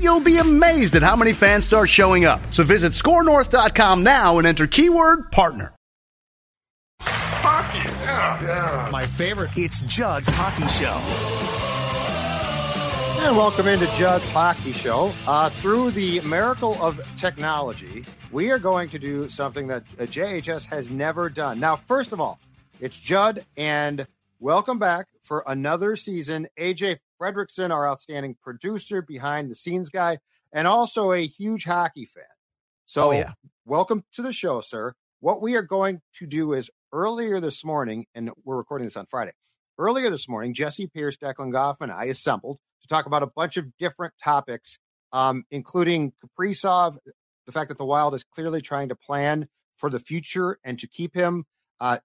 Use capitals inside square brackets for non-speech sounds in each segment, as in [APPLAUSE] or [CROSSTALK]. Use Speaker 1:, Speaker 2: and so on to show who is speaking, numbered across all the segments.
Speaker 1: you'll be amazed at how many fans start showing up. So visit scorenorth.com now and enter keyword partner.
Speaker 2: Hockey, yeah. yeah.
Speaker 3: My favorite.
Speaker 4: It's Judd's Hockey Show.
Speaker 3: And welcome into Judd's Hockey Show. Uh, through the miracle of technology, we are going to do something that JHS has never done. Now, first of all, it's Judd, and welcome back for another season. AJ Fredrickson, our outstanding producer, behind the scenes guy, and also a huge hockey fan. So,
Speaker 4: oh, yeah.
Speaker 3: welcome to the show, sir. What we are going to do is earlier this morning, and we're recording this on Friday. Earlier this morning, Jessi Pierce, Declan Goff, and I assembled to talk about a bunch of different topics, um, including Kaprizov, the fact that the Wild is clearly trying to plan for the future and to keep him. Uh,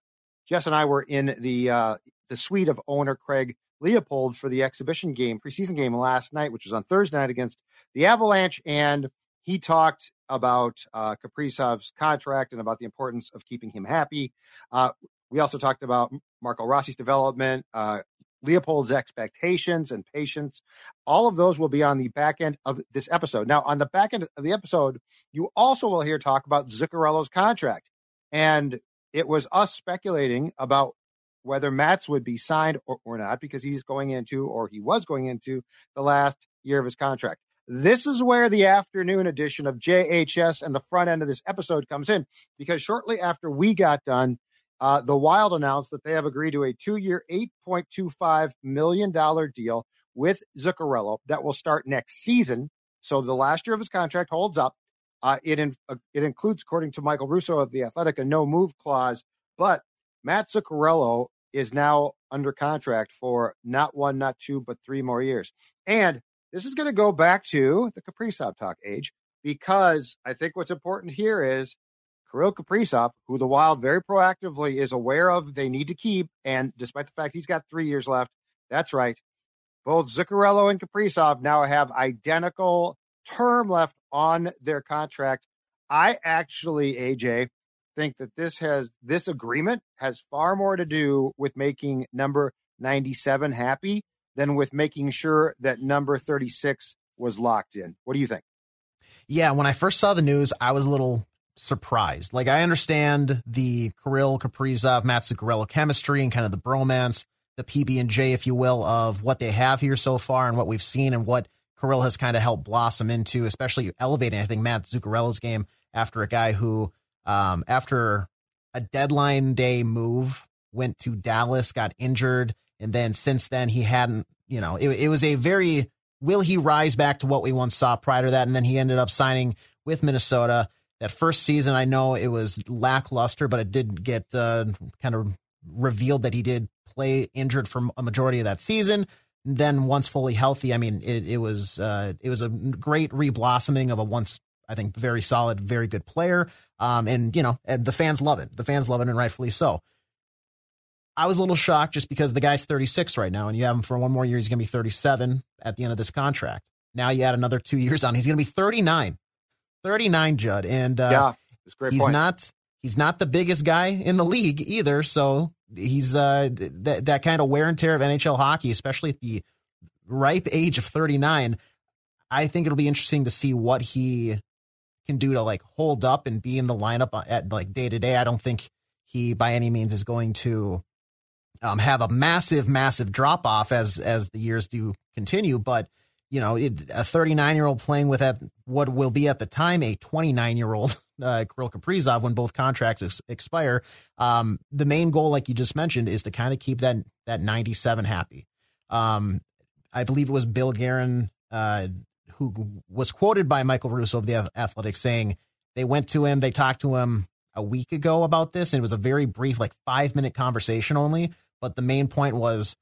Speaker 3: Jess and I were in the uh, the suite of owner Craig Leipold for the exhibition game, preseason game last night, which was on Thursday night against the Avalanche, and he talked about uh, Kaprizov's contract and about the importance of keeping him happy. Uh, we also talked about Marco Rossi's development, uh, Leipold's expectations and patience. All of those will be on the back end of this episode. Now, on the back end of the episode, you also will hear talk about Zuccarello's contract. And it was us speculating about whether Mats would be signed or, or not because he's going into, or he was going into, the last year of his contract. This is where the afternoon edition of JHS and the front end of this episode comes in because shortly after we got done, uh, the Wild announced that they have agreed to a two year, $8.25 million deal with Zuccarello that will start next season. So the last year of his contract holds up. Uh, it, in, uh, it includes, according to Michael Russo of The Athletic, a no move clause. But Matt Zuccarello is now under contract for not one, not two, but three more years. And this is going to go back to the Kaprizov talk age because I think what's important here is Kirill Kaprizov, who the Wild very proactively is aware of, they need to keep. And despite the fact he's got three years left, that's right. Both Zuccarello and Kaprizov now have identical term left on their contract. I actually, AJ, think that this has this agreement has far more to do with making number 97 happy than with making sure that number 36 was locked in. What do you think?
Speaker 4: Yeah, when I first saw the news, I was a little surprised. Like I understand the Kirill Kaprizov, Matt Zuccarello chemistry and kind of the bromance, the PB and J, if you will, of what they have here so far and what we've seen and what Kirill has kind of helped blossom into, especially elevating, I think, Matt Zuccarello's game after a guy who, um, after a deadline day move, went to Dallas, got injured, and then since then he hadn't, you know, it, it was a very will he rise back to what we once saw prior to that, and then he ended up signing with Minnesota that first season, I know it was lackluster, but it did get uh, kind of revealed that he did play injured for a majority of that season. Then once fully healthy, I mean, it, it was uh, it was a great reblossoming of a once I think very solid, very good player. Um, and you know, and the fans love it. The fans love it, and rightfully so. I was a little shocked just because the guy's 36 right now, and you have him for one more year. He's going to be 37 at the end of this contract. Now you add another two [LAUGHS] years on. He's going to be 39 39, Judd. And uh,
Speaker 3: yeah,
Speaker 4: he's
Speaker 3: point.
Speaker 4: not he's not the biggest guy in the league either. So he's uh, that that kind of wear and tear of NHL hockey, especially at the ripe age of 39. I think it'll be interesting to see what he can do to like hold up and be in the lineup at like day to day. I don't think he by any means is going to um, have a massive, massive drop off as as the years do continue. But you know, it, a 39 year old playing with at what will be at the time a 29 year old [LAUGHS] uh, Kirill Kaprizov when both contracts ex- expire. Um, the main goal, like you just mentioned, is to kind of keep that that 97 happy. Um, I believe it was Bill Guerin uh, who was quoted by Michael Russo of the Athletics saying they went to him, they talked to him a week ago about this, and it was a very brief, like five minute conversation only. But the main point was,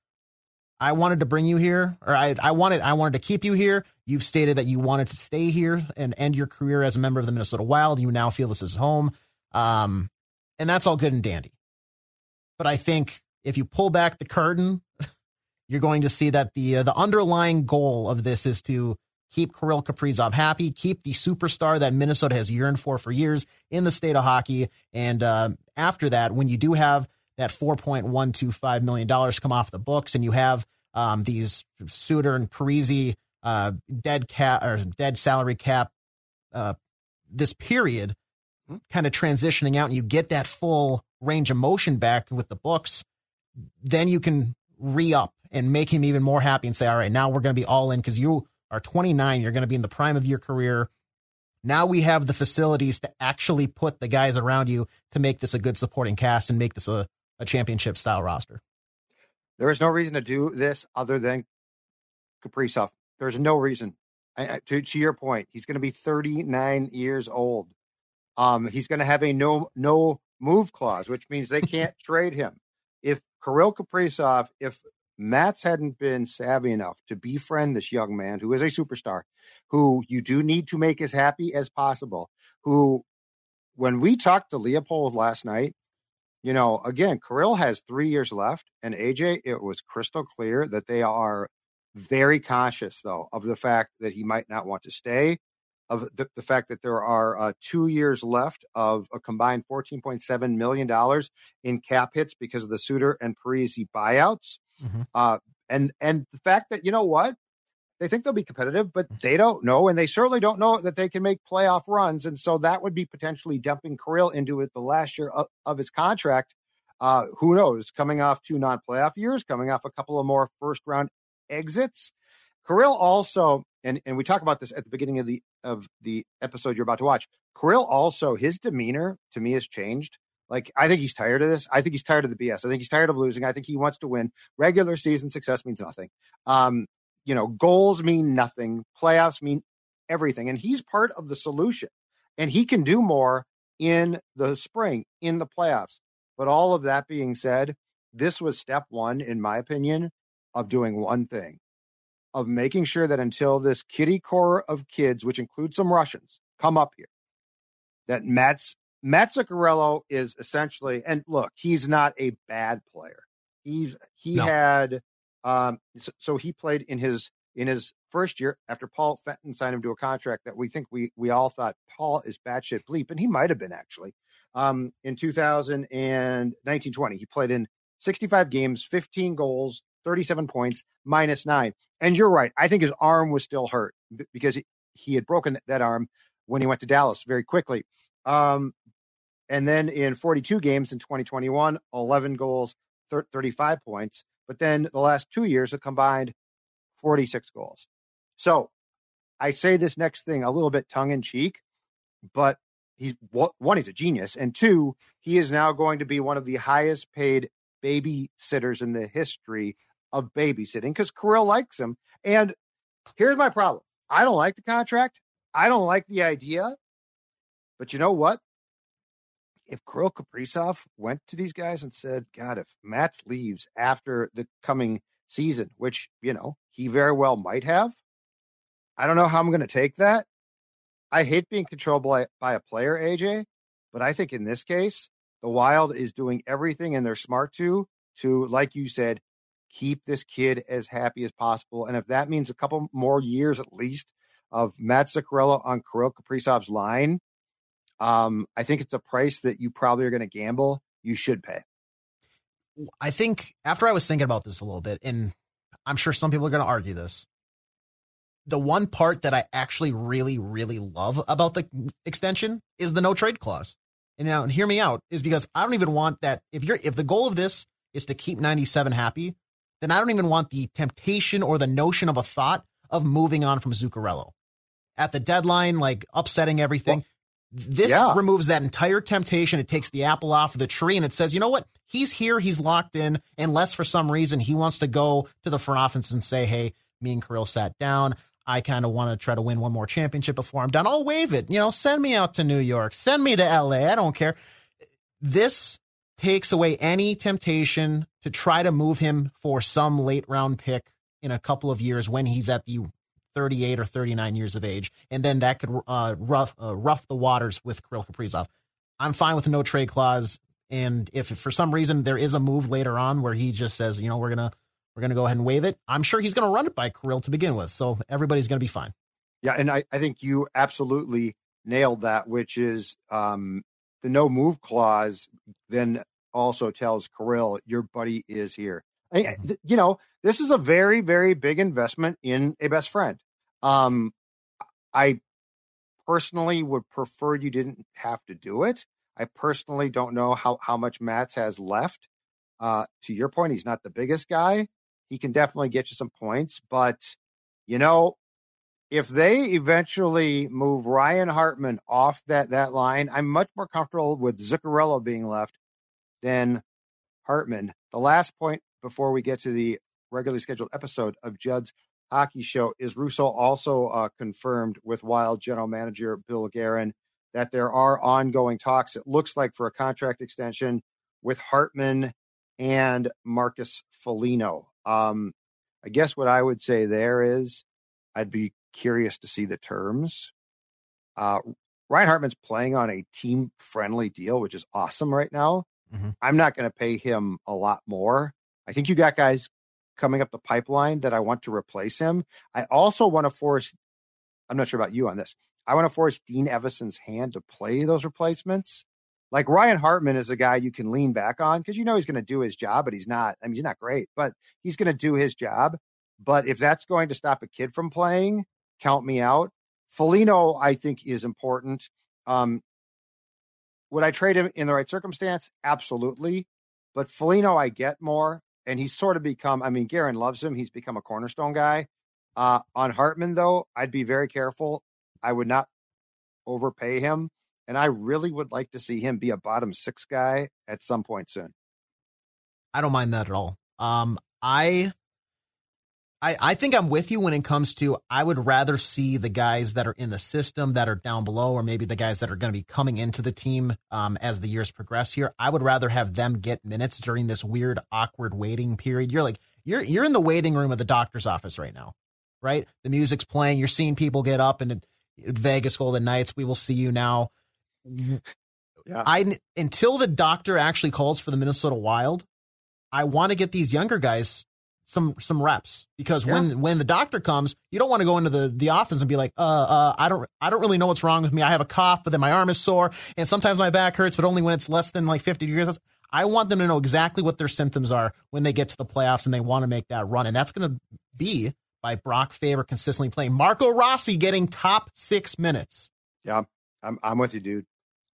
Speaker 4: I wanted to bring you here, or I, I wanted I wanted to keep you here. You've stated that you wanted to stay here and end your career as a member of the Minnesota Wild. You now feel this is home, um, and that's all good and dandy. But I think if you pull back the curtain, [LAUGHS] you're going to see that the uh, the underlying goal of this is to keep Kirill Kaprizov happy, keep the superstar that Minnesota has yearned for for years in the state of hockey. And uh, after that, when you do have that $4.125 million come off the books and you have um, these Suter and Parise uh, dead cap or dead salary cap uh, this period hmm. kind of transitioning out and you get that full range of motion back with the books, then you can re up and make him even more happy and say, all right, now we're going to be all in because you are 29. You're going to be in the prime of your career. Now we have the facilities to actually put the guys around you to make this a good supporting cast and make this a, a championship style roster.
Speaker 3: There is no reason to do this other than Kaprizov. There's no reason. I, to, to your point, he's going to be 39 years old. Um, he's going to have a no no move clause, which means they can't [LAUGHS] trade him. If Kirill Kaprizov, if Mats hadn't been savvy enough to befriend this young man who is a superstar, who you do need to make as happy as possible. Who, when we talked to Leipold last night, you know, again, Kirill has three years left, and AJ, it was crystal clear that they are very conscious, though, of the fact that he might not want to stay, of the, the fact that there are uh, two years left of a combined $14.7 million in cap hits because of the Suter and Parise buyouts. Mm-hmm. Uh, and and the fact that you know what they think they'll be competitive, but they don't know, and they certainly don't know that they can make playoff runs, and so that would be potentially dumping Kirill into it the last year of, of his contract. Uh, who knows? Coming off two non-playoff years, coming off a couple of more first-round exits. Kirill also, and, and we talk about this at the beginning of the of the episode you're about to watch. Kirill also, his demeanor to me has changed. Like, I think he's tired of this. I think he's tired of the BS. I think he's tired of losing. I think he wants to win. Regular season success means nothing. Um, you know, goals mean nothing. Playoffs mean everything. And he's part of the solution. And he can do more in the spring, in the playoffs. But all of that being said, this was step one, in my opinion, of doing one thing of making sure that until this kitty core of kids, which includes some Russians, come up here, that Matt's Matt Zuccarello is essentially, and look, he's not a bad player. He's he no. had um so, so, he played in his in his first year after Paul Fenton signed him to a contract that we think we we all thought Paul is batshit bleep, and he might have been actually. Um, in 2019 20, he played in 65 games, 15 goals, 37 points, minus nine. And you're right. I think his arm was still hurt because he had broken that arm when he went to Dallas very quickly. Um, and then in 42 games in 2021, 11 goals, 35 points. But then the last two years, a combined 46 goals. So I say this next thing a little bit tongue in cheek, but he's one, he's a genius. And two, he is now going to be one of the highest paid babysitters in the history of babysitting because Kirill likes him. And here's my problem I don't like the contract. I don't like the idea. But you know what? if Kirill Kaprizov went to these guys and said, God, if Matt leaves after the coming season, which, you know, he very well might have, I don't know how I'm going to take that. I hate being controlled by, by a player, AJ, but I think in this case, the Wild is doing everything and they're smart to, to, like you said, keep this kid as happy as possible. And if that means a couple more years at least of Matt Zuccarello on Kirill Kaprizov's line, Um, I think it's a price that you probably are going to gamble. You should pay.
Speaker 4: I think after I was thinking about this a little bit, and I'm sure some people are going to argue this. The one part that I actually really, really love about the extension is the no trade clause. And now, and hear me out, is because I don't even want that. If you're, if the goal of this is to keep 97 happy, then I don't even want the temptation or the notion of a thought of moving on from Zuccarello at the deadline, like upsetting everything. Well, this yeah. removes that entire temptation. It takes the apple off of the tree and it says, you know what? He's here. He's locked in. Unless for some reason he wants to go to the front office and say, hey, me and Kirill sat down. I kind of want to try to win one more championship before I'm done. I'll waive it. You know, send me out to New York. Send me to LA. I don't care. This takes away any temptation to try to move him for some late round pick in a couple of years when he's at the 38 or 39 years of age, and then that could uh, rough uh, rough the waters with Kirill Kaprizov. I'm fine with no trade clause, and if for some reason there is a move later on where he just says, you know, we're gonna we're gonna go ahead and waive it, I'm sure he's gonna run it by Kirill to begin with, so everybody's gonna be fine.
Speaker 3: Yeah, and I, I think you absolutely nailed that, which is um, the no move clause. Then also tells Kirill, your buddy is here. I, you know, this is a very, very big investment in a best friend. Um, I personally would prefer you didn't have to do it. I personally don't know how, how much Mats has left. Uh, to your point, he's not the biggest guy. He can definitely get you some points, but you know, if they eventually move Ryan Hartman off that that line, I'm much more comfortable with Zuccarello being left than Hartman. The last point before we get to the regularly scheduled episode of Judd's hockey show is Russo also uh, confirmed with Wild general manager Bill Guerin that there are ongoing talks. It looks like for a contract extension with Hartman and Marcus Foligno. Um, I guess what I would say there is I'd be curious to see the terms. Uh, Ryan Hartman's playing on a team friendly deal, which is awesome right now. Mm-hmm. I'm not going to pay him a lot more. I think you got guys coming up the pipeline that I want to replace him. I also want to force, I'm not sure about you on this. I want to force Dean Evason's hand to play those replacements. Like Ryan Hartman is a guy you can lean back on because you know he's going to do his job, but he's not. I mean, he's not great, but he's going to do his job. But if that's going to stop a kid from playing, count me out. Foligno, I think, is important. Um, would I trade him in the right circumstance? Absolutely. But Foligno, I get more and he's sort of become. I mean, Guerin loves him. He's become a cornerstone guy. Uh, on Hartman, though, I'd be very careful. I would not overpay him, and I really would like to see him be a bottom six guy at some point soon.
Speaker 4: I don't mind that at all. Um, I I, I think I'm with you when it comes to I would rather see the guys that are in the system that are down below, or maybe the guys that are going to be coming into the team um, as the years progress here. I would rather have them get minutes during this weird, awkward waiting period. You're like you're you're in the waiting room of the doctor's office right now, right? The music's playing. You're seeing people get up and Vegas Golden Knights. We will see you now. Yeah. I until the doctor actually calls for the Minnesota Wild, I want to get these younger guys some some reps because yeah. when when the doctor comes, you don't want to go into the the office and be like, uh, uh, I don't I don't really know what's wrong with me. I have a cough, but then my arm is sore, and sometimes my back hurts, but only when it's less than like 50 degrees. I want them to know exactly what their symptoms are when they get to the playoffs and they want to make that run, and that's going to be by Brock Faber consistently playing. Marco Rossi getting top six minutes.
Speaker 3: Yeah, I'm I'm with you, dude.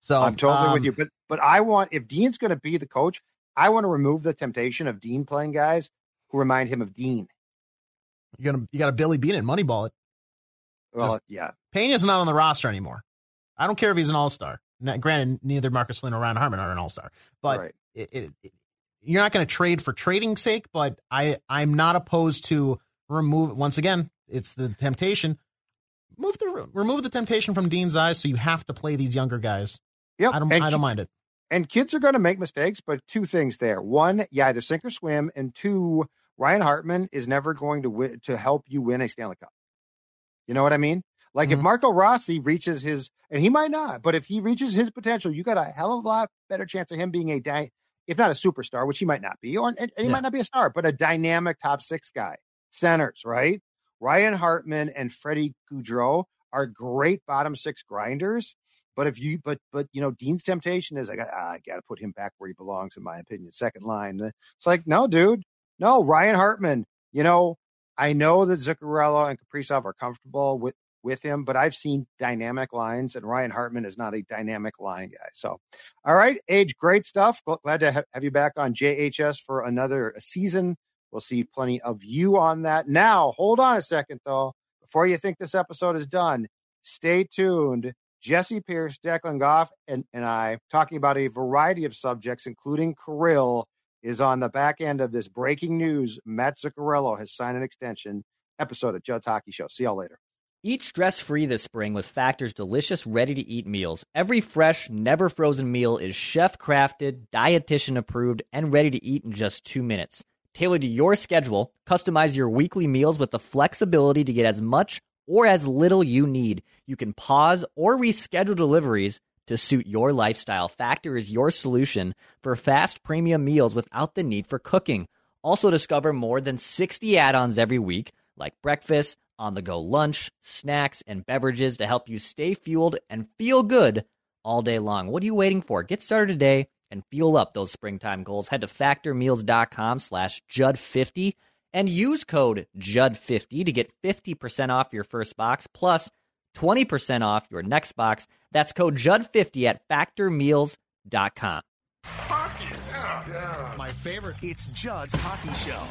Speaker 3: So I'm totally um, with you. But but I want if Dean's going to be the coach, I want to remove the temptation of Dean playing guys who remind him of Dean.
Speaker 4: You got you got a Billy Beane and Moneyball it.
Speaker 3: Well, Just, yeah.
Speaker 4: Pena's not on the roster anymore. I don't care if he's an all star. Granted, neither Marcus Foligno or Ryan Hartman are an all star, but right. it, it, it, you're not going to trade for trading sake. But I I'm not opposed to remove once again. It's the temptation. Move the remove the temptation from Dean's eyes, so you have to play these younger guys. Yeah, I don't I don't mind it.
Speaker 3: And kids are going to make mistakes, but two things there: one, you either sink or swim, and two, Ryan Hartman is never going to win, to help you win a Stanley Cup. You know what I mean? Like mm-hmm. if Marco Rossi reaches his, and he might not, but if he reaches his potential, you got a hell of a lot better chance of him being a, di- if not a superstar, which he might not be, or and, and he yeah. might not be a star, but a dynamic top six guy. Centers, right? Ryan Hartman and Freddie Gaudreau are great bottom six grinders.
Speaker 5: But if you, but but you know, Dean's temptation is I got I got to put him back where he belongs, in my opinion, second line. It's like no, dude, no, Ryan Hartman. You know, I know that Zuccarello and Kaprizov are comfortable with with him, but I've seen dynamic lines, and Ryan Hartman is not a dynamic line guy. So, all right, AJ, great stuff. Glad to have you back on JHS for another season. We'll see plenty of you on that. Now, hold on a second, though. Before you think this episode is done, stay tuned. Jessi Pierce, Declan Goff, and, and I talking about a variety of subjects, including Kirill, is on the back end of this breaking news. Matt Zuccarello has signed an extension episode of Judd's Hockey Show. See y'all later.
Speaker 6: Eat stress free this spring with Factor's delicious, ready to eat meals. Every fresh, never frozen meal is chef crafted, dietitian approved, and ready to eat in just two minutes. Tailored to your schedule, customize your weekly meals with the flexibility to get as much or as little you need. You can pause or reschedule deliveries to suit your lifestyle. Factor is your solution for fast premium meals without the need for cooking. Also, discover more than 60 add ons every week, like breakfast on the go lunch, snacks, and beverages to help you stay fueled and feel good all day long. What are you waiting for? Get started today and fuel up those springtime goals. Head to factormeals.com slash Judd50 and use code JUD50 to get 50% off your first box plus 20% off your next box. That's code JUD50 at factormeals.com.
Speaker 3: Hockey, yeah, yeah.
Speaker 7: My favorite. It's Judd's Hockey Show.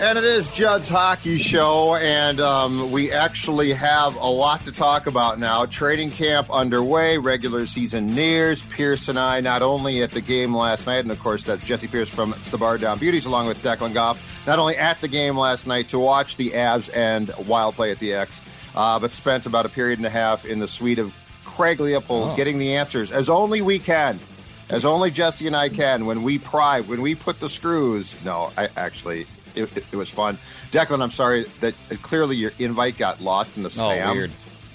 Speaker 3: And it is Judd's Hockey Show, and um, we actually have a lot to talk about now. Trading camp underway, regular season nears. Pierce and I, not only at the game last night, and of course that's Jessi Pierce from the Bar Down Beauties, along with Declan Goff, not only at the game last night to watch the Avs and Wild play at the X, uh, but spent about a period and a half in the suite of Craig Leipold oh. getting the answers as only we can as only Jessi and I can when we pry, when we put the screws. No, I actually, it, it, it, was fun. Declan, I'm sorry that uh, clearly your invite got lost in the oh, spam.
Speaker 6: Oh, weird.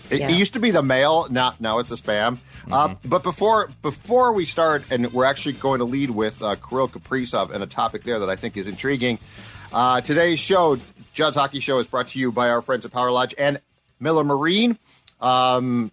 Speaker 3: It, yeah. it used to be the mail. Now, now it's a spam. Uh, mm-hmm. Uh, but before before we start, and we're actually going to lead with uh, Kirill Kaprizov and a topic there that I think is intriguing. Uh, today's show, Judd's Hockey Show, is brought to you by our friends at Power Lodge and Miller Marine. Um,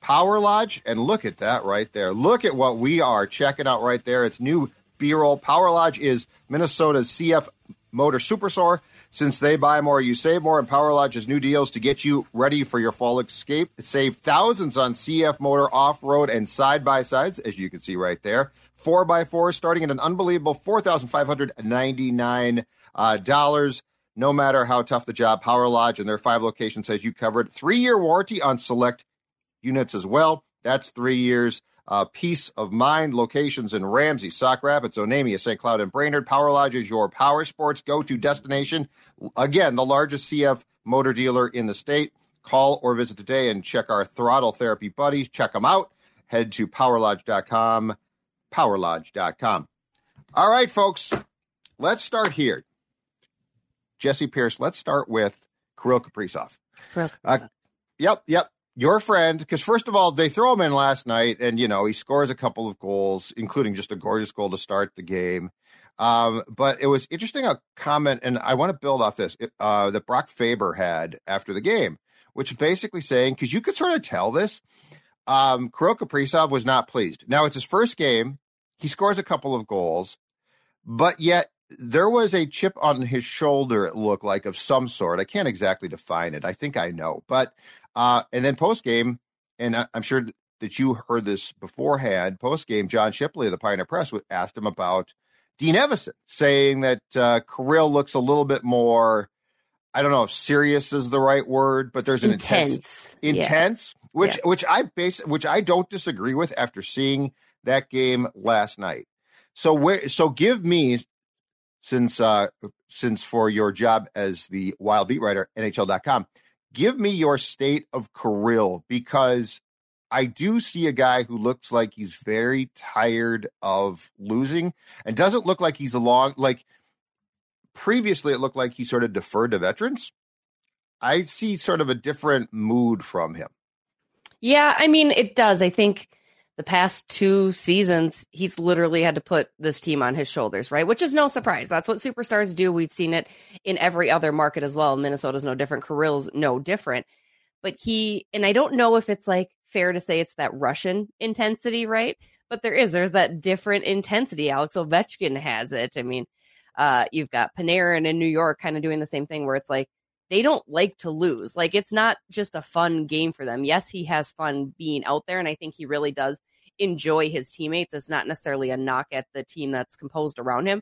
Speaker 3: Power Lodge, and look at that right there. Look at what we are checking out right there. It's new B-roll. Power Lodge is Minnesota's CF Motor Superstore. Since they buy more, you save more, and Power Lodge's new deals to get you ready for your fall escape. Save thousands on CFMOTO off-road and side-by-sides, as you can see right there. 4x4 starting at an unbelievable $4,599. Uh, no matter how tough the job, Power Lodge and their five locations has you covered. Three-year warranty on select units as well. That's three years uh, peace of mind locations in Ramsey, Sauk Rapids, Onamia, St. Cloud, and Brainerd. Power Lodge is your power sports go to destination. Again, the largest CF motor dealer in the state. Call or visit today and check our throttle therapy buddies. Check them out. Head to powerlodge.com. Powerlodge.com. All right, folks, let's start here. Jessi Pierce, let's start with Kirill Kaprizov.
Speaker 8: Kirill uh, Kaprizov. Uh,
Speaker 3: yep, yep your friend, because first of all, they throw him in last night, and you know he scores a couple of goals, including just a gorgeous goal to start the game. Um, but it was interesting a comment, and I want to build off this uh, that Brock Faber had after the game, which basically saying because you could sort of tell this. Um, Kirill Kaprizov was not pleased. Now it's his first game. He scores a couple of goals, but yet there was a chip on his shoulder. It looked like of some sort. I can't exactly define it. I think I know, but uh, and then post game, and I, am sure that you heard this beforehand. Post game, John Shipley of the Pioneer Press asked him about Dean Evason, saying that uh, Kirill looks a little bit more. I don't know if serious is the right word, but there's an intense, intense, intense yeah. which yeah. which I base which I don't disagree with after seeing that game last night. So where so give me since uh since for your job as the wild beat writer NHL.com, give me your state of Kirill because I do see a guy who looks like he's very tired of losing and doesn't look like he's along like previously it looked like he sort of deferred to veterans. I see sort of a different mood from him.
Speaker 8: Yeah, I mean it does. I think the past two seasons, he's literally had to put this team on his shoulders, right? Which is no surprise. That's what superstars do. We've seen it in every other market as well. Minnesota's no different. Kirill's no different. but he, and I don't know if it's like fair to say it's that Russian intensity, right? But there is, there's that different intensity. Alex Ovechkin has it. I mean, uh, you've got Panarin in New York kind of doing the same thing where it's like, they don't like to lose. Like it's not just a fun game for them. Yes, he has fun being out there, and I think he really does enjoy his teammates. It's not necessarily a knock at the team that's composed around him,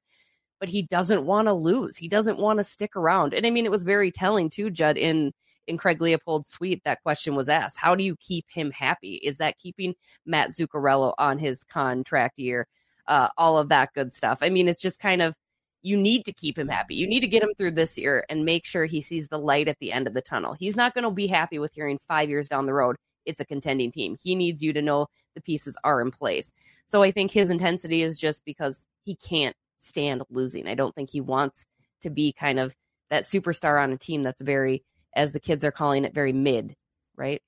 Speaker 8: but he doesn't want to lose. He doesn't want to stick around. And I mean, it was very telling too, Judd, in in Craig Leipold's suite, that question was asked. How do you keep him happy? Is that keeping Matt Zuccarello on his contract year? Uh, all of that good stuff. I mean, it's just kind of you need to keep him happy. You need to get him through this year and make sure he sees the light at the end of the tunnel. He's not going to be happy with hearing five years down the road it's a contending team. He needs you to know the pieces are in place. So I think his intensity is just because he can't stand losing. I don't think he wants to be kind of that superstar on a team that's very, as the kids are calling it, very mid, right?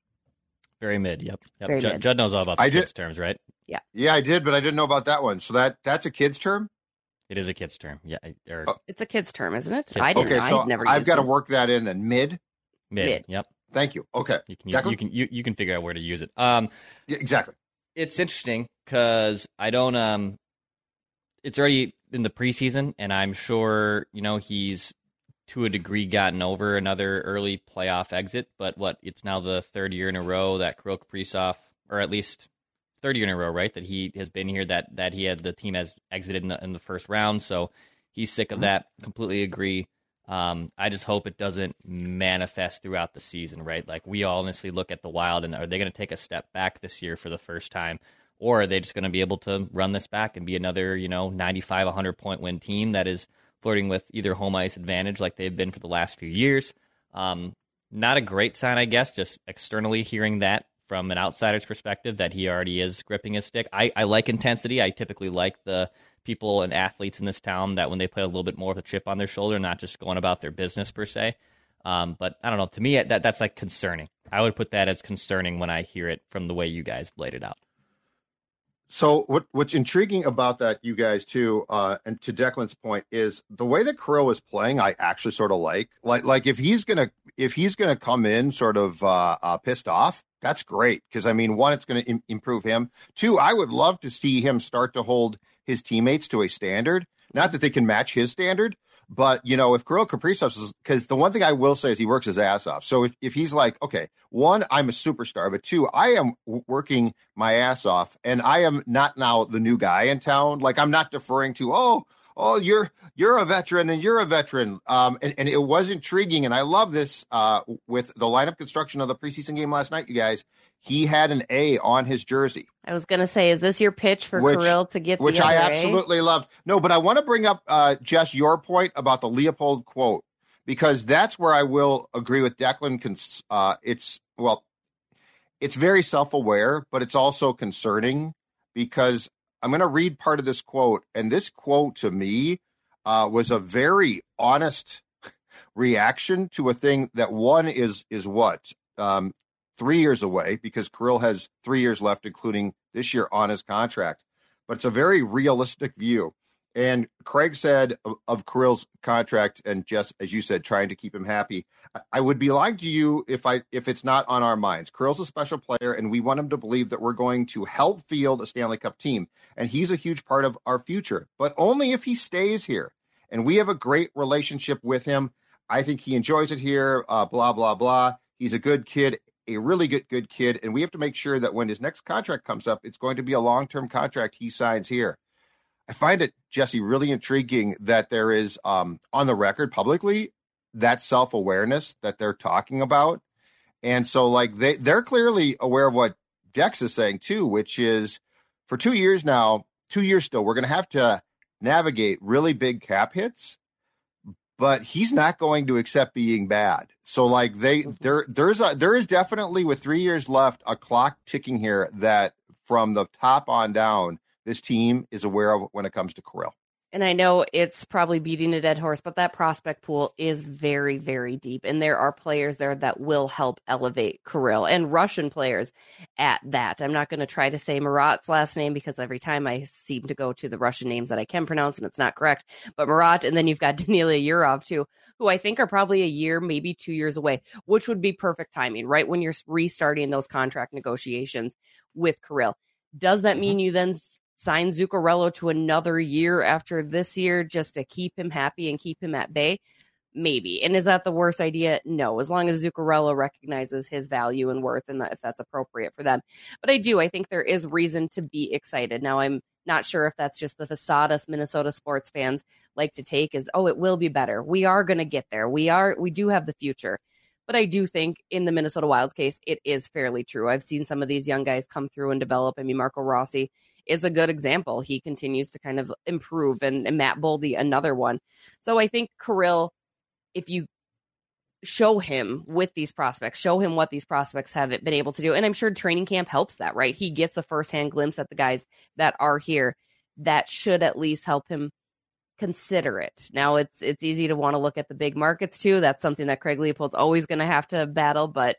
Speaker 6: Very mid. Yep. yep.
Speaker 8: Very
Speaker 6: Judd,
Speaker 8: mid.
Speaker 6: Judd knows all about the
Speaker 3: I did-
Speaker 6: kids terms, right?
Speaker 8: Yeah.
Speaker 3: Yeah, I did, but I didn't know about that one. So that that's a kid's term.
Speaker 6: It is a kids term. Yeah. Or
Speaker 3: Oh,
Speaker 8: It's a kid's term, isn't it?
Speaker 6: Kids
Speaker 8: I didn't,
Speaker 3: okay, so
Speaker 8: I'd never
Speaker 3: I've got to work that in then. Mid.
Speaker 6: mid.
Speaker 8: mid.
Speaker 6: Yep.
Speaker 3: Thank you. Okay.
Speaker 6: You can you, you can you, you can figure out where to use it. Um,
Speaker 3: Yeah, exactly.
Speaker 6: it's interesting because I don't um it's already in the preseason and I'm sure, you know, he's to a degree gotten over another early playoff exit, but what it's now the third year in a row that Kirill Kaprizov or at least third year in a row, right? That he has been here that that he had the team has exited in the in the first round, so he's sick of that. Completely agree. Um, I just hope it doesn't manifest throughout the season, right? Like we all honestly look at the Wild and are they going to take a step back this year for the first time, or are they just going to be able to run this back and be another, you know, 95, 100 point win team that is flirting with either home ice advantage like they've been for the last few years? Um, not a great sign, I guess, just externally hearing that from an outsider's perspective that he already is gripping his stick. I, I like intensity. I typically like the people and athletes in this town that when they play a little bit more with a chip on their shoulder, not just going about their business per se. Um, but I don't know. To me, that that's like concerning. I would put that as concerning when I hear it from the way you guys laid it out.
Speaker 3: So what what's intriguing about that, you guys too, uh, and to Declan's point, is the way that Kirill is playing. I actually sort of like, like, like if he's gonna if he's gonna come in sort of uh, uh, pissed off, that's great because I mean, one, it's going to Im- improve him. Two, I would love to see him start to hold his teammates to a standard. Not that they can match his standard, but you know, if Kirill Kaprizov is because the one thing I will say is he works his ass off. So if, if he's like, okay, one, I'm a superstar, but two, I am working my ass off, and I am not now the new guy in town. Like I'm not deferring to, oh, oh, you're you're a veteran and you're a veteran. Um, and, and it was intriguing, and I love this uh with the lineup construction of the preseason game last night, you guys. He had an A on his jersey
Speaker 8: I was going to say, is this your pitch for
Speaker 3: Which-
Speaker 8: Kirill to get
Speaker 3: which
Speaker 8: the
Speaker 3: I
Speaker 8: other A?
Speaker 3: absolutely love. No, but I want to bring up uh, Jess your point about the Leipold quote because that's where I will agree with Declan. Uh, it's well, it's very self-aware, but it's also concerning because I'm going to read part of this quote, and this quote to me uh, was a very honest reaction to a thing that one is is what um, three years away because Kirill has three years left, including this year on his contract. But it's a very realistic view. And Craig said of, of Kirill's contract, and just as you said, trying to keep him happy. I, I would be lying to you if I if it's not on our minds. Kirill's a special player, and we want him to believe that we're going to help field a Stanley Cup team, and he's a huge part of our future. But only if he stays here, and we have a great relationship with him. I think he enjoys it here. Uh, blah blah blah. He's a good kid, a really good good kid, and we have to make sure that when his next contract comes up, it's going to be a long term contract he signs here. I find it, Jessi, really intriguing that there is um, on the record publicly that self awareness that they're talking about, and so like they they're clearly aware of what Dex is saying too, which is for two years now, two years still, we're going to have to navigate really big cap hits but he's not going to accept being bad. So like they there there's a there is definitely with 3 years left a clock ticking here that from the top on down this team is aware of when it comes to Kirill.
Speaker 8: And I know it's probably beating a dead horse, but that prospect pool is very, very deep. And there are players there that will help elevate Kirill and Russian players at that. I'm not going to try to say Marat's last name because every time I seem to go to the Russian names that I can pronounce and it's not correct. But Marat, and then you've got [LAUGHS] Danila Yurov too, who I think are probably a year, maybe two years away, which would be perfect timing, right? When you're restarting those contract negotiations with Kirill. Does that mm-hmm. mean you then sign Zuccarello to another year after this year just to keep him happy and keep him at bay? Maybe. And is that the worst idea? No, as long as Zuccarello recognizes his value and worth and that if that's appropriate for them. But I do, I think there is reason to be excited. Now I'm not sure if that's just the facade us Minnesota sports fans like to take is, oh, it will be better. We are going to get there. We are, we do have the future. But I do think in the Minnesota Wild's case, it is fairly true. I've seen some of these young guys come through and develop. I mean, Marco Rossi is a good example. He continues to kind of improve, and, and Matt Boldy, another one. So I think Kirill, if you show him with these prospects, show him what these prospects have been able to do. And I'm sure training camp helps that, right? He gets a firsthand glimpse at the guys that are here. That should at least help him consider it. Now it's it's easy to want to look at the big markets too. That's something that Craig Leipold's always going to have to battle, but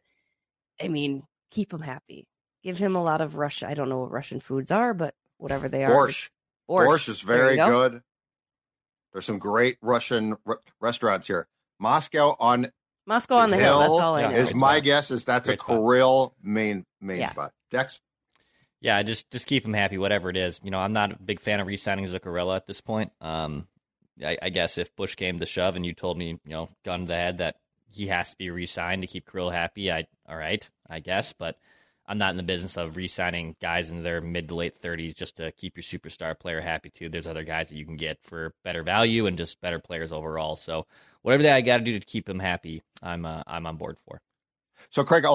Speaker 8: I mean, keep him happy. Give him a lot of Russia. I don't know what Russian foods are, but whatever they are.
Speaker 3: Borscht.
Speaker 8: Borscht,
Speaker 3: Borscht is very go. good. There's some great Russian re- restaurants here. Moscow on
Speaker 8: Moscow on the hill. That's all I know.
Speaker 3: Is my guess is that's great a Kirill main main yeah. spot. Dex.
Speaker 6: Yeah, just just keep him happy, whatever it is. You know, I'm not a big fan of re-signing Zuccarello at this point. Um, I, I, guess if Bush came to shove and you told me, you know, gun to the head that he has to be re-signed to keep Kirill happy, I all right, I guess. But I'm not in the business of re-signing guys in their mid to late 30s just to keep your superstar player happy too. There's other guys that you can get for better value and just better players overall. So whatever that I got to do to keep him happy, I'm uh, I'm on board for.
Speaker 3: So Craig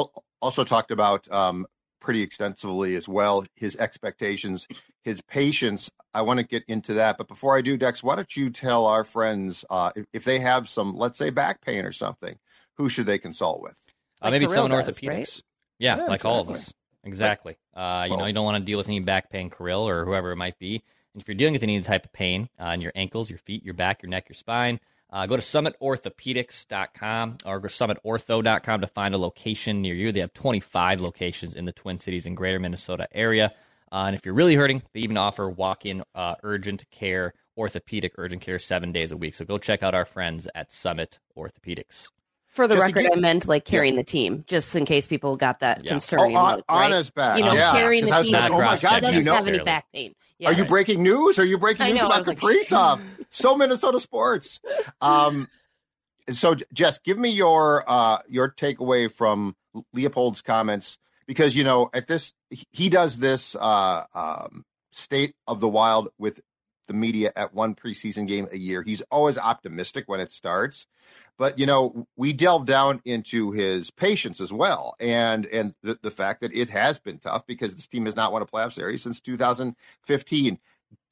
Speaker 3: also talked about um, pretty extensively as well his expectations, his patience. I want to get into that, but before I do, Dex, why don't you tell our friends uh, if, if, they have some, let's say, back pain or something, who should they consult with?
Speaker 6: Uh, maybe someone orthopedics. Right? Yeah, yeah, like exactly. all of us. Exactly. Uh, you well, know, you don't want to deal with any back pain, Kirill, or whoever it might be. And if you're dealing with any type of pain uh, in your ankles, your feet, your back, your neck, your spine, uh, go to summitorthopedics.com or go summitortho.com to find a location near you. They have 25 locations in the Twin Cities and greater Minnesota area. Uh, and if you're really hurting, they even offer walk in uh, urgent care, orthopedic urgent care seven days a week. So go check out our friends at Summit Orthopedics.
Speaker 8: For the record, I meant like carrying yeah. the team, just in case people got that yeah. concerning
Speaker 3: oh, on,
Speaker 8: look.
Speaker 3: Right?
Speaker 8: On
Speaker 3: his back,
Speaker 8: you know,
Speaker 3: yeah.
Speaker 8: carrying the team.
Speaker 3: oh my God,
Speaker 8: doesn't
Speaker 3: you know,
Speaker 8: have any back pain.
Speaker 3: Yeah. Are you breaking news? Are you breaking news know, about Kaprizov? Like, [LAUGHS] so Minnesota sports. Um, so, Jess, give me your uh, your takeaway from Leipold's comments because you know at this he does this uh, um, state of the wild with the media at one preseason game a year. He's always optimistic when it starts, but you know we delve down into his patience as well, and and the, the fact that it has been tough because this team has not won a playoff series since 2015.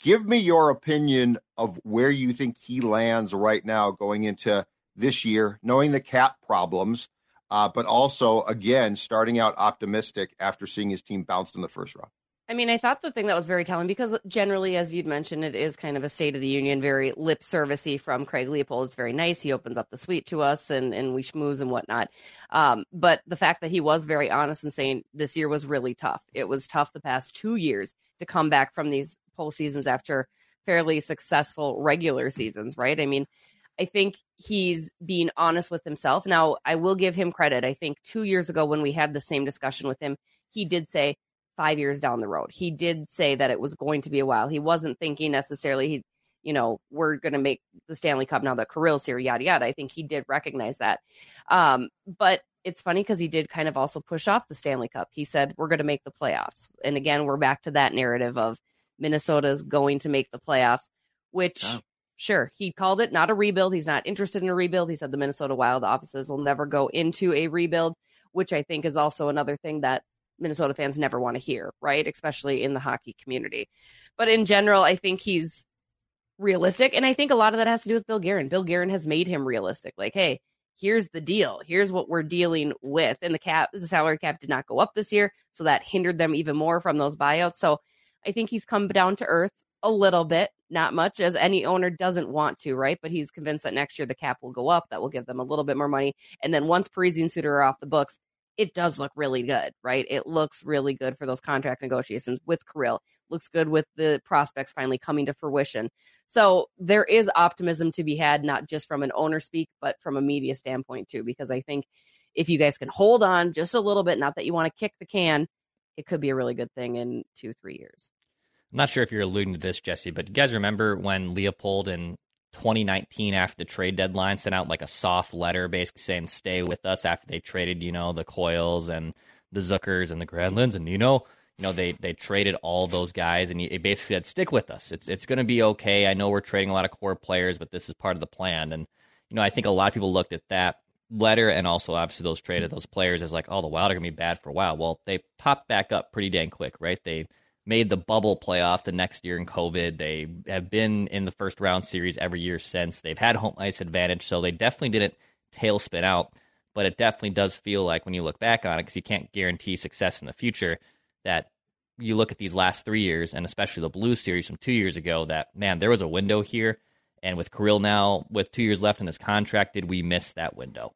Speaker 3: Give me your opinion of where you think he lands right now going into this year, knowing the cap problems, uh, but also again starting out optimistic after seeing his team bounced in the first round.
Speaker 8: I mean, I thought the thing that was very telling because generally, as you'd mentioned, it is kind of a State of the Union, very lip servicey from Craig Leipold. It's very nice. He opens up the suite to us and and we schmooze and whatnot. Um, but the fact that he was very honest and saying this year was really tough. It was tough the past two years to come back from these postseasons after fairly successful regular seasons, right? I mean, I think he's being honest with himself. Now, I will give him credit. I think two years ago, when we had the same discussion with him, he did say five years down the road. He did say that it was going to be a while. He wasn't thinking necessarily he, you know, we're going to make the Stanley Cup now that Kirill's here, yada yada. I think he did recognize that. Um, but it's funny because he did kind of also push off the Stanley Cup. He said we're going to make the playoffs, and again, we're back to that narrative of Minnesota's going to make the playoffs, which. Oh Sure, he called it not a rebuild. He's not interested in a rebuild. He said the Minnesota Wild offices will never go into a rebuild, which I think is also another thing that Minnesota fans never want to hear, right? Especially in the hockey community. But in general, I think he's realistic. And I think a lot of that has to do with Bill Guerin. Bill Guerin has made him realistic. Like, hey, here's the deal. Here's what we're dealing with. And the cap, the salary cap did not go up this year. So that hindered them even more from those buyouts. So I think he's come down to earth a little bit. not much, as any owner doesn't want to, right? But he's convinced that next year the cap will go up. That will give them a little bit more money. And then once Parise and Suter are off the books, it does look really good, right? It looks really good for those contract negotiations with Kirill. Looks good with the prospects finally coming to fruition. So there is optimism to be had, not just from an owner speak, but from a media standpoint too, because I think if you guys can hold on just a little bit, not that you want to kick the can, it could be a really good thing in two, three years.
Speaker 6: I'm not sure if you're alluding to this, Jessi, but you guys remember when Leipold in 2019 after the trade deadline sent out like a soft letter basically saying stay with us after they traded, you know, the Coyles and the Zuckers and the Granlunds and you know, you know they they traded all those guys and he basically said stick with us. It's it's going to be okay. I know we're trading a lot of core players, but this is part of the plan and you know, I think a lot of people looked at that letter and also obviously those traded those players as like, oh, the Wild are going to be bad for a while. Well, they popped back up pretty dang quick, right? They made the bubble playoff the next year in COVID. They have been in the first round series every year since. They've had home ice advantage, so they definitely didn't tailspin out. But it definitely does feel like when you look back on it, because you can't guarantee success in the future, that you look at these last three years, and especially the Blues series from two years ago, that man, there was a window here. And with Kirill now, with two years left in his contract, did we miss that window?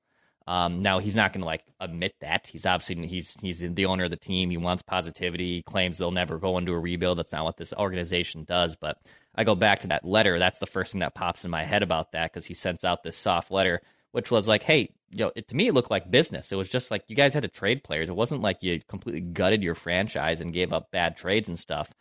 Speaker 6: Um, now he's not going to like admit that. He's obviously he's he's the owner of the team. He wants positivity. He claims they'll never go into a rebuild. That's not what this organization does. But I go back to that letter. That's the first thing that pops in my head about that because he sends out this soft letter, which was like, hey, you know, it, to me it looked like business. It was just like you guys had to trade players. It wasn't like you completely gutted your franchise and gave up bad trades and stuff.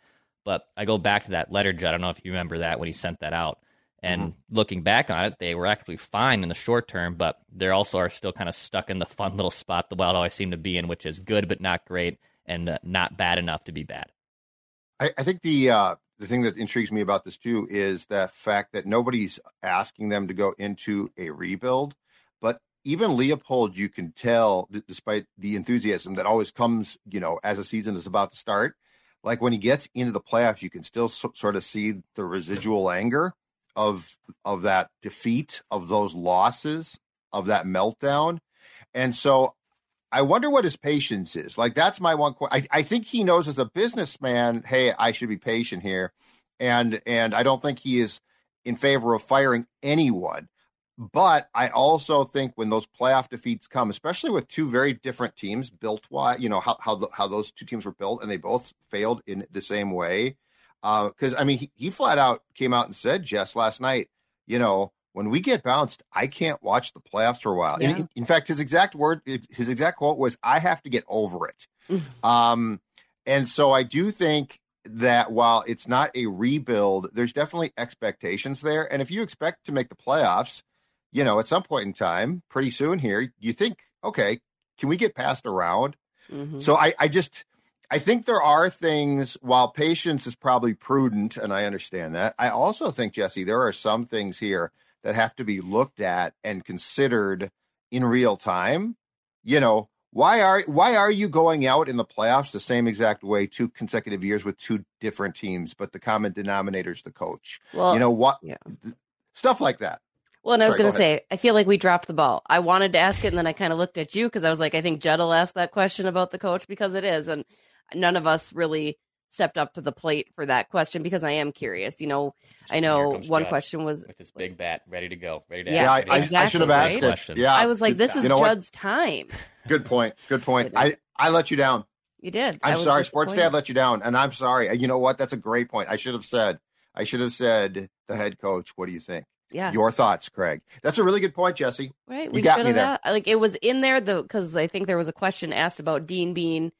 Speaker 6: But I go back to that letter, Judd. I don't know if you remember that when he sent that out. And mm-hmm. looking back on it, they were actually fine in the short term, but they also are still kind of stuck in the fun little spot the Wild always seem to be in, which is good but not great and uh, not bad enough to be bad.
Speaker 3: I, I think the uh, the thing that intrigues me about this too is the fact that nobody's asking them to go into a rebuild, but even Leipold, you can tell, despite the enthusiasm that always comes, you know, as a season is about to start, like when he gets into the playoffs, you can still so, sort of see the residual anger of of that defeat, of those losses, of that meltdown. And so I wonder what his patience is. Like that's my one question. I, think he knows as a businessman, hey, I should be patient here. And and I don't think he is in favor of firing anyone. But I also think when those playoff defeats come, especially with two very different teams built, why you know how how, the, how those two teams were built, and they both failed in the same way because uh, I mean, he, he flat out came out and said, Jess, last night, you know, when we get bounced, I can't watch the playoffs for a while. Yeah. In, in, fact, his exact word, his exact quote was, "I have to get over it." Mm. um, and so I do think that while it's not a rebuild, there's definitely expectations there. And if you expect to make the playoffs, you know, at some point in time, pretty soon here, you think, okay, can we get passed around? Mm-hmm. So I, I just I think there are things, while patience is probably prudent, and I understand that, I also think, Jessi, there are some things here that have to be looked at and considered in real time. You know, why are why are you going out in the playoffs the same exact way two consecutive years with two different teams, but the common denominator is the coach? Well, you know what? Yeah. Stuff like that.
Speaker 8: Well, and I was going to say, I feel like we dropped the ball. I wanted to ask it, and then I kind of looked at you because I was like, I think Judd will ask that question about the coach because it is, and none of us really stepped up to the plate for that question because I am curious. You know, I know one Judd question was
Speaker 6: with this big bat ready to go, ready to.
Speaker 3: Yeah, I, exactly, I, should have asked right? it. Yeah,
Speaker 8: I was like, this is you know Judd's what? time. [LAUGHS]
Speaker 3: Good point. Good point. I I let you down.
Speaker 8: You did.
Speaker 3: I'm sorry, Sports Dad let you down, and I'm sorry. You know what? That's a great point. I should have said. I should have said the head coach. What do you think?
Speaker 8: Yeah.
Speaker 3: Your thoughts, Craig. That's a really good point, Jessi.
Speaker 8: Right.
Speaker 3: You
Speaker 8: we
Speaker 3: got me there.
Speaker 8: Like it was in there though, because I think there was a question asked about Dean being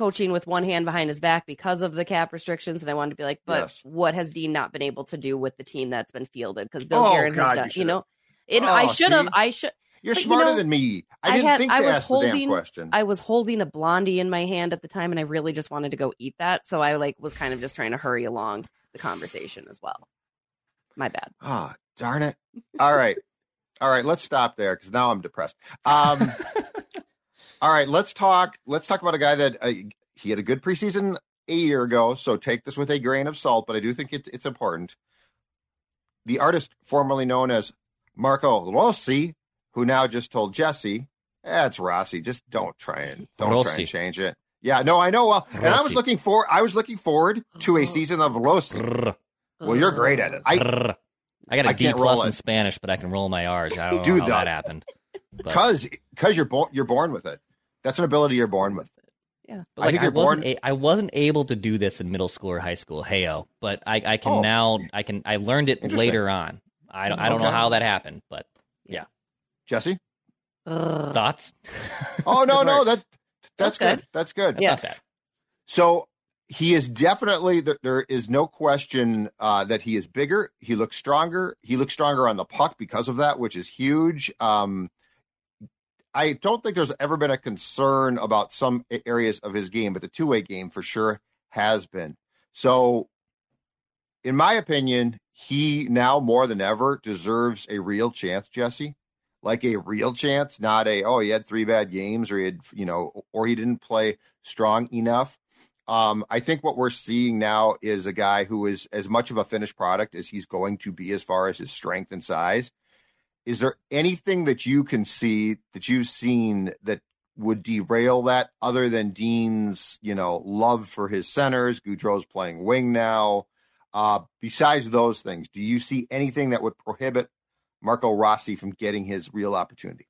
Speaker 8: coaching with one hand behind his back because of the cap restrictions. And I wanted to be like, but yes. what has Dean not been able to do with the team that's been fielded? Because Bill oh, Guerin has done, you, you know, it, oh, I should have, I should.
Speaker 3: You're but, smarter you know, than me. I didn't I had, think to I was ask holding, the damn question.
Speaker 8: I was holding a blondie in my hand at the time, and I really just wanted to go eat that. So I like was kind of just trying to hurry along the conversation as well. My bad.
Speaker 3: Ah, oh, darn it. All right. All right, let's stop there because now I'm depressed. Um, [LAUGHS] all right, let's talk. Let's talk about a guy that uh, he had a good preseason a year ago, so take this with a grain of salt, but I do think it, it's important. The artist formerly known as Marco Rossi, who now just told Jessi, "That's eh, Rossi. Just don't try and don't Rossi. try and change it." Yeah, no, I know. Well, Rossi. and I was looking for I was looking forward to a season of Rossi. Well, you're great at it. I.
Speaker 6: I got a
Speaker 3: I
Speaker 6: D plus in
Speaker 3: it.
Speaker 6: Spanish, but I can roll my R's. I [LAUGHS] don't
Speaker 3: Dude,
Speaker 6: know how that
Speaker 3: the-
Speaker 6: happened.
Speaker 3: Because because you're born you're born with it. That's an ability you're born with.
Speaker 8: Yeah.
Speaker 6: but
Speaker 3: I
Speaker 6: like,
Speaker 3: think you're
Speaker 6: wasn't
Speaker 3: born-
Speaker 6: a, I wasn't able to do this in middle school or high school. Heyo, but I, I can
Speaker 3: Oh.
Speaker 6: now. I can. I learned it later on. I don't. I don't know how that happened, but
Speaker 3: yeah. Jessi?
Speaker 8: Ugh.
Speaker 6: thoughts.
Speaker 3: Oh no, no, [LAUGHS] that that's,
Speaker 8: That's
Speaker 3: good.
Speaker 8: good.
Speaker 3: That's good.
Speaker 6: That's
Speaker 8: Yeah.
Speaker 6: not bad.
Speaker 3: So he is definitely there- there is no question uh, that he is bigger. He looks stronger. He looks stronger on the puck because of that, which is huge. Um, I don't think there's ever been a concern about some areas of his game, but the two way game for sure has been. So, in my opinion, he now more than ever deserves a real chance, Jessi. Like a real chance, not a oh he had three bad games or he had you know or he didn't play strong enough. Um, I think what we're seeing now is a guy who is as much of a finished product as he's going to be as far as his strength and size. Is there anything that you can see that you've seen that would derail that other than Dean's, you know, love for his centers? Gaudreau's playing wing now. Uh, besides those things, do you see anything that would prohibit Marco Rossi from getting his real opportunity?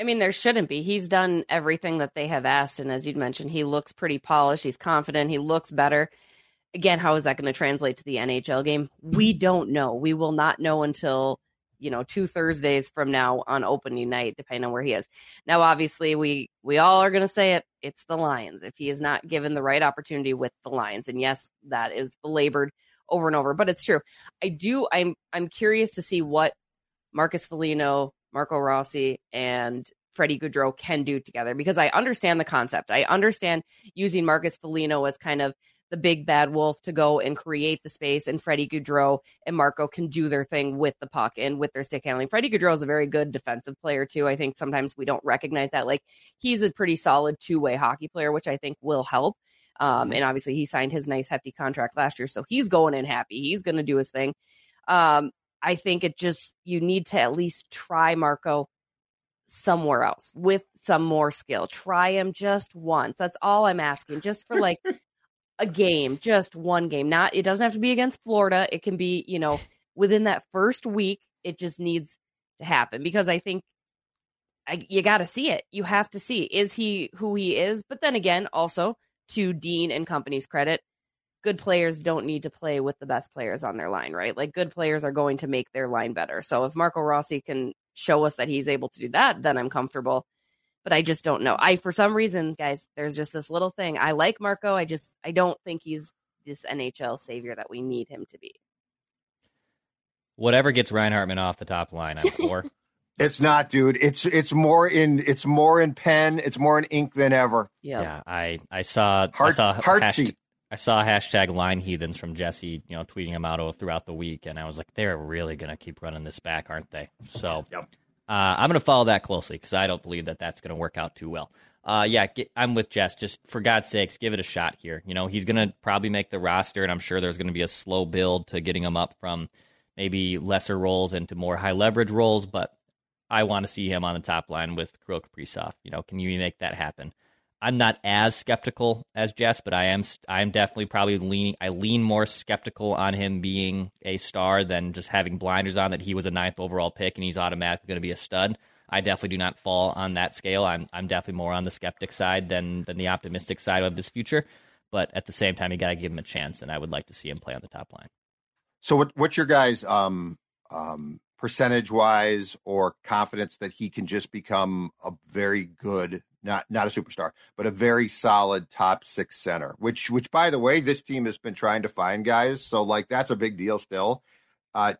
Speaker 8: I mean, there shouldn't be. He's done everything that they have asked. And as you'd mentioned, he looks pretty polished. He's confident. He looks better. Again, how is that going to translate to the NHL game? We don't know. We will not know until, you know, two Thursdays from now on opening night, depending on where he is. Now, obviously, we we all are going to say it. It's the Lions. If he is not given the right opportunity with the Lions, and yes, that is belabored over and over, but it's true. I do. I'm I'm curious to see what Marcus Foligno, Marco Rossi, and Freddie Gaudreau can do together because I understand the concept. I understand using Marcus Foligno as kind of the big bad wolf to go and create the space, and Freddie Gaudreau and Marco can do their thing with the puck and with their stick handling. Freddie Gaudreau is a very good defensive player too. I think sometimes we don't recognize that. Like he's a pretty solid two way hockey player, which I think will help. Um, and obviously he signed his nice hefty contract last year, so he's going in happy. He's going to do his thing. Um, I think it just you need to at least try Marco somewhere else with some more skill. Try him just once. That's all I'm asking. Just for like a game, just one game. Not it doesn't have to be against Florida. It can be, you know, within that first week. It just needs to happen because I think I, you got to see it. You have to see is he who he is. But then again, also to Dean and company's credit, good players don't need to play with the best players on their line, right? Like good players are going to make their line better. So if Marco Rossi can show us that he's able to do that, then I'm comfortable. But I just don't know. I for some reason, guys, there's just this little thing. I like Marco. I just I don't think he's this NHL savior that we need him to be.
Speaker 6: Whatever gets Ryan Hartman off the top line, I'm for. [LAUGHS]
Speaker 3: It's not, dude. It's it's more in it's more in pen. It's more in ink than ever.
Speaker 8: Yeah.
Speaker 6: yeah, I I saw I
Speaker 3: Heart
Speaker 6: saw
Speaker 3: heart.
Speaker 6: I saw hashtag line heathens from Jessi, you know, tweeting them out throughout the week, and I was like, they're really gonna keep running this back, aren't they? So,
Speaker 3: Yep.
Speaker 6: Uh, I'm gonna follow that closely because I don't believe that that's gonna work out too well. Uh, yeah, get, I'm with Jess. Just for God's sakes, give it a shot here. You know, he's gonna probably make the roster, and I'm sure there's gonna be a slow build to getting him up from maybe lesser roles into more high leverage roles, but I want to see him on the top line with Kirill Kaprizov. You know, can you make that happen? I'm not as skeptical as Jess, but I am. I am definitely probably leaning. I lean more skeptical on him being a star than just having blinders on that he was a ninth overall pick and he's automatically going to be a stud. I definitely do not fall on that scale. I'm I'm definitely more on the skeptic side than than the optimistic side of his future. But at the same time, you got to give him a chance, and I would like to see him play on the top line.
Speaker 3: So what what's your guys um um percentage wise or confidence that he can just become a very good not not a superstar but a very solid top 6 center which which by the way this team has been trying to find guys. So like that's a big deal still. Uh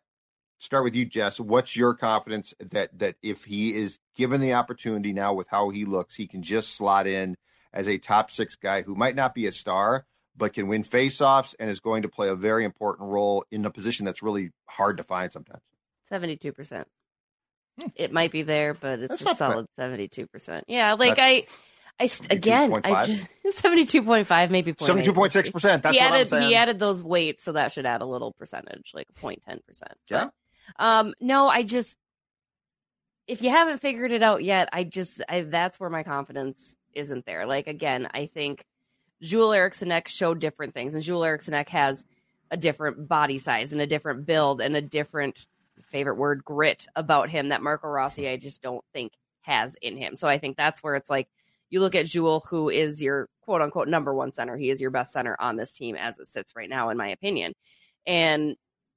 Speaker 3: start with you Jess. What's your confidence that that if he is given the opportunity now with how he looks he can just slot in as a top 6 guy who might not be a star but can win faceoffs and is going to play a very important role in a position that's really hard to find sometimes.
Speaker 8: Seventy-two percent. It might be there, but it's
Speaker 3: That's
Speaker 8: a
Speaker 3: not
Speaker 8: solid seventy-two percent. Yeah, like I, I st- again, I
Speaker 3: 72.5? [LAUGHS]
Speaker 8: seventy-two point five, maybe point
Speaker 3: Seventy-two point six percent. That's
Speaker 8: he
Speaker 3: what I'm
Speaker 8: added
Speaker 3: saying.
Speaker 8: he added those weights, so that should add a little percentage, like a point ten percent.
Speaker 3: Yeah.
Speaker 8: Um, no, I just if you haven't figured it out yet, I just I, that's where my confidence isn't there. Like again, I think Joel Eriksson Ek showed different things, and Joel Eriksson Ek has a different body size and a different build and a different favorite word grit about him that Marco Rossi I just don't think has in him. So I think that's where it's like you look at Joel, who is your quote unquote number one center. He is your best center on this team as it sits right now, in my opinion. And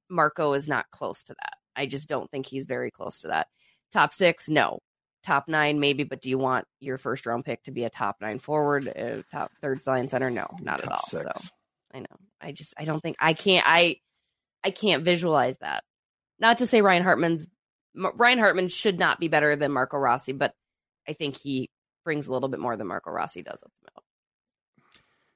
Speaker 8: Marco is not close to that. I just don't think he's very close to that. Top six, no. Top nine, maybe, but do you want your first round pick to be a top nine forward, a top third line center? No, not top at all. Six. So I know. I just I don't think I can't I I can't visualize that. Not to say Ryan Hartman's Ryan Hartman should not be better than Marco Rossi, but I think he brings a little bit more than Marco Rossi does up the middle.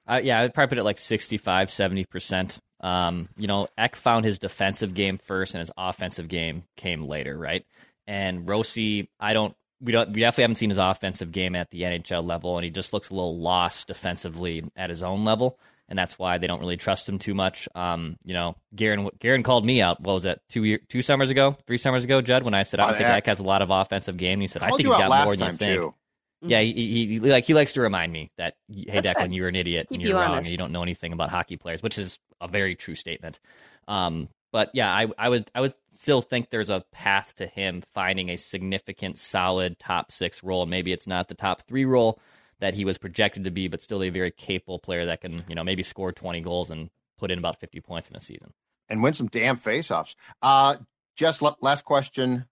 Speaker 6: Uh, yeah, I'd probably put it like 65, 70%. Um, you know, Ek found his defensive game first and his offensive game came later, right? And Rossi, I don't, we don't, we definitely haven't seen his offensive game at the NHL level, and he just looks a little lost defensively at his own level, and that's why they don't really trust him too much. Um, you know, Guerin, Guerin called me out. What was that? Two year, two summers ago, three summers ago, Judd, when I said I don't think Ek has a lot of offensive game. And he said I think he's got more than you think. Too. Yeah, he, he, he, like he likes to remind me that hey That's Declan, good. you're an idiot Keep and you're you wrong honest. and you don't know anything about hockey players, which is a very true statement. Um, but yeah, I, I would I would still think there's a path to him finding a significant, solid top six role. Maybe it's not the top three role that he was projected to be, but still a very capable player that can you know maybe score 20 goals and put in about 50 points in a season
Speaker 3: and win some damn faceoffs. Uh, just last question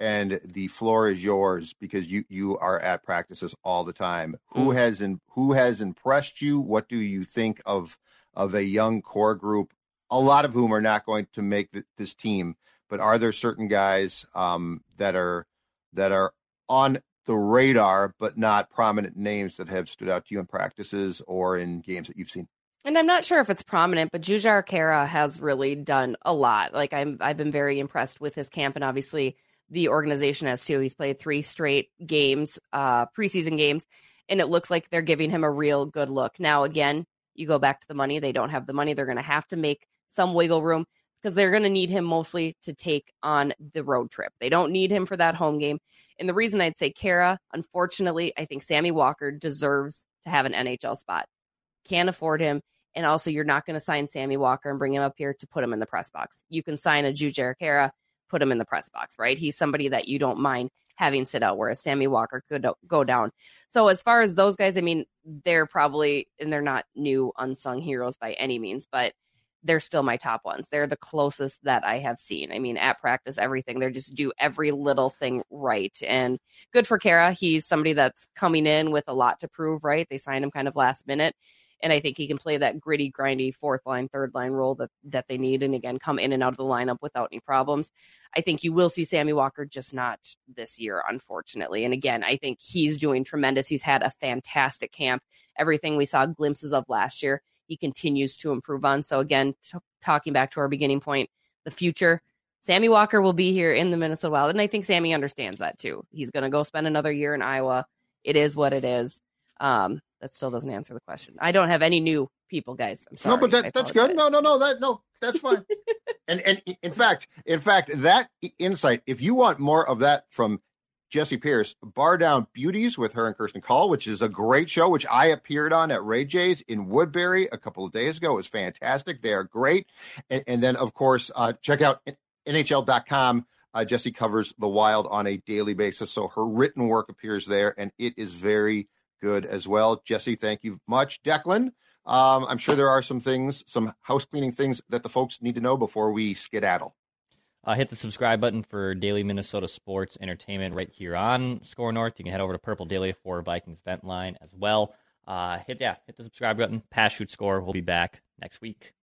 Speaker 3: and the floor is yours because you you are at practices all the time. Who mm. has in, who has impressed you? What do you think of of a young core group? A lot of whom are not going to make the, this team, but are there certain guys um, that are that are on the radar but not prominent names that have stood out to you in practices or in games that you've seen?
Speaker 8: And I'm not sure if it's prominent, but Jujhar Khaira has really done a lot. Like I'm I've been very impressed with his camp and obviously the organization has too. He's played three straight games, uh, preseason games, and it looks like they're giving him a real good look. Now, again, you go back to the money. They don't have the money. They're going to have to make some wiggle room because they're going to need him mostly to take on the road trip. They don't need him for that home game. And the reason I'd say Khaira, unfortunately, I think Sammy Walker deserves to have an NHL spot. Can't afford him. And also, you're not going to sign Sammy Walker and bring him up here to put him in the press box. You can sign a Jujhar Khaira put him in the press box, right? He's somebody that you don't mind having sit out, whereas Sammy Walker could go down. So as far as those guys, I mean, they're probably and they're not new unsung heroes by any means, but they're still my top ones. They're the closest that I have seen. I mean, at practice, everything they just do every little thing right, and good for Khaira. He's somebody that's coming in with a lot to prove. Right? They signed him kind of last minute, and I think he can play that gritty, grindy fourth line, third line role that that they need, and again come in and out of the lineup without any problems. I think you will see Sammy Walker, just not this year, unfortunately. And again, I think he's doing tremendous. He's had a fantastic camp. Everything we saw glimpses of last year, he continues to improve on. So again, t- talking back to our beginning point, the future. Sammy Walker will be here in the Minnesota Wild, and I think Sammy understands that too. He's going to go spend another year in Iowa. It is what it is. Um, that still doesn't answer the question. I don't have any new people, guys. I'm sorry.
Speaker 3: No, but that, that's good. No, no, no, that no, that's fine. [LAUGHS] and and in fact, in fact, that insight, if you want more of that from Jessi Pierce, Bar Down Beauties with her and Kirsten Call, which is a great show, which I appeared on at Ray J's in Woodbury a couple of days ago. It was fantastic. They are great. And, and then, of course, uh, check out NHL.com. Uh, Jessi covers the wild on a daily basis. So her written work appears there, and it is very good as well. Jessi, thank you much. Declan, um, I'm sure there are some things, some house cleaning things that the folks need to know before we skedaddle.
Speaker 6: Uh, hit the subscribe button for daily Minnesota sports entertainment right here on Score North. You can head over to Purple Daily for Vikings Vent Line as well. Uh, hit yeah, hit the subscribe button. Pass shoot score. We'll be back next week.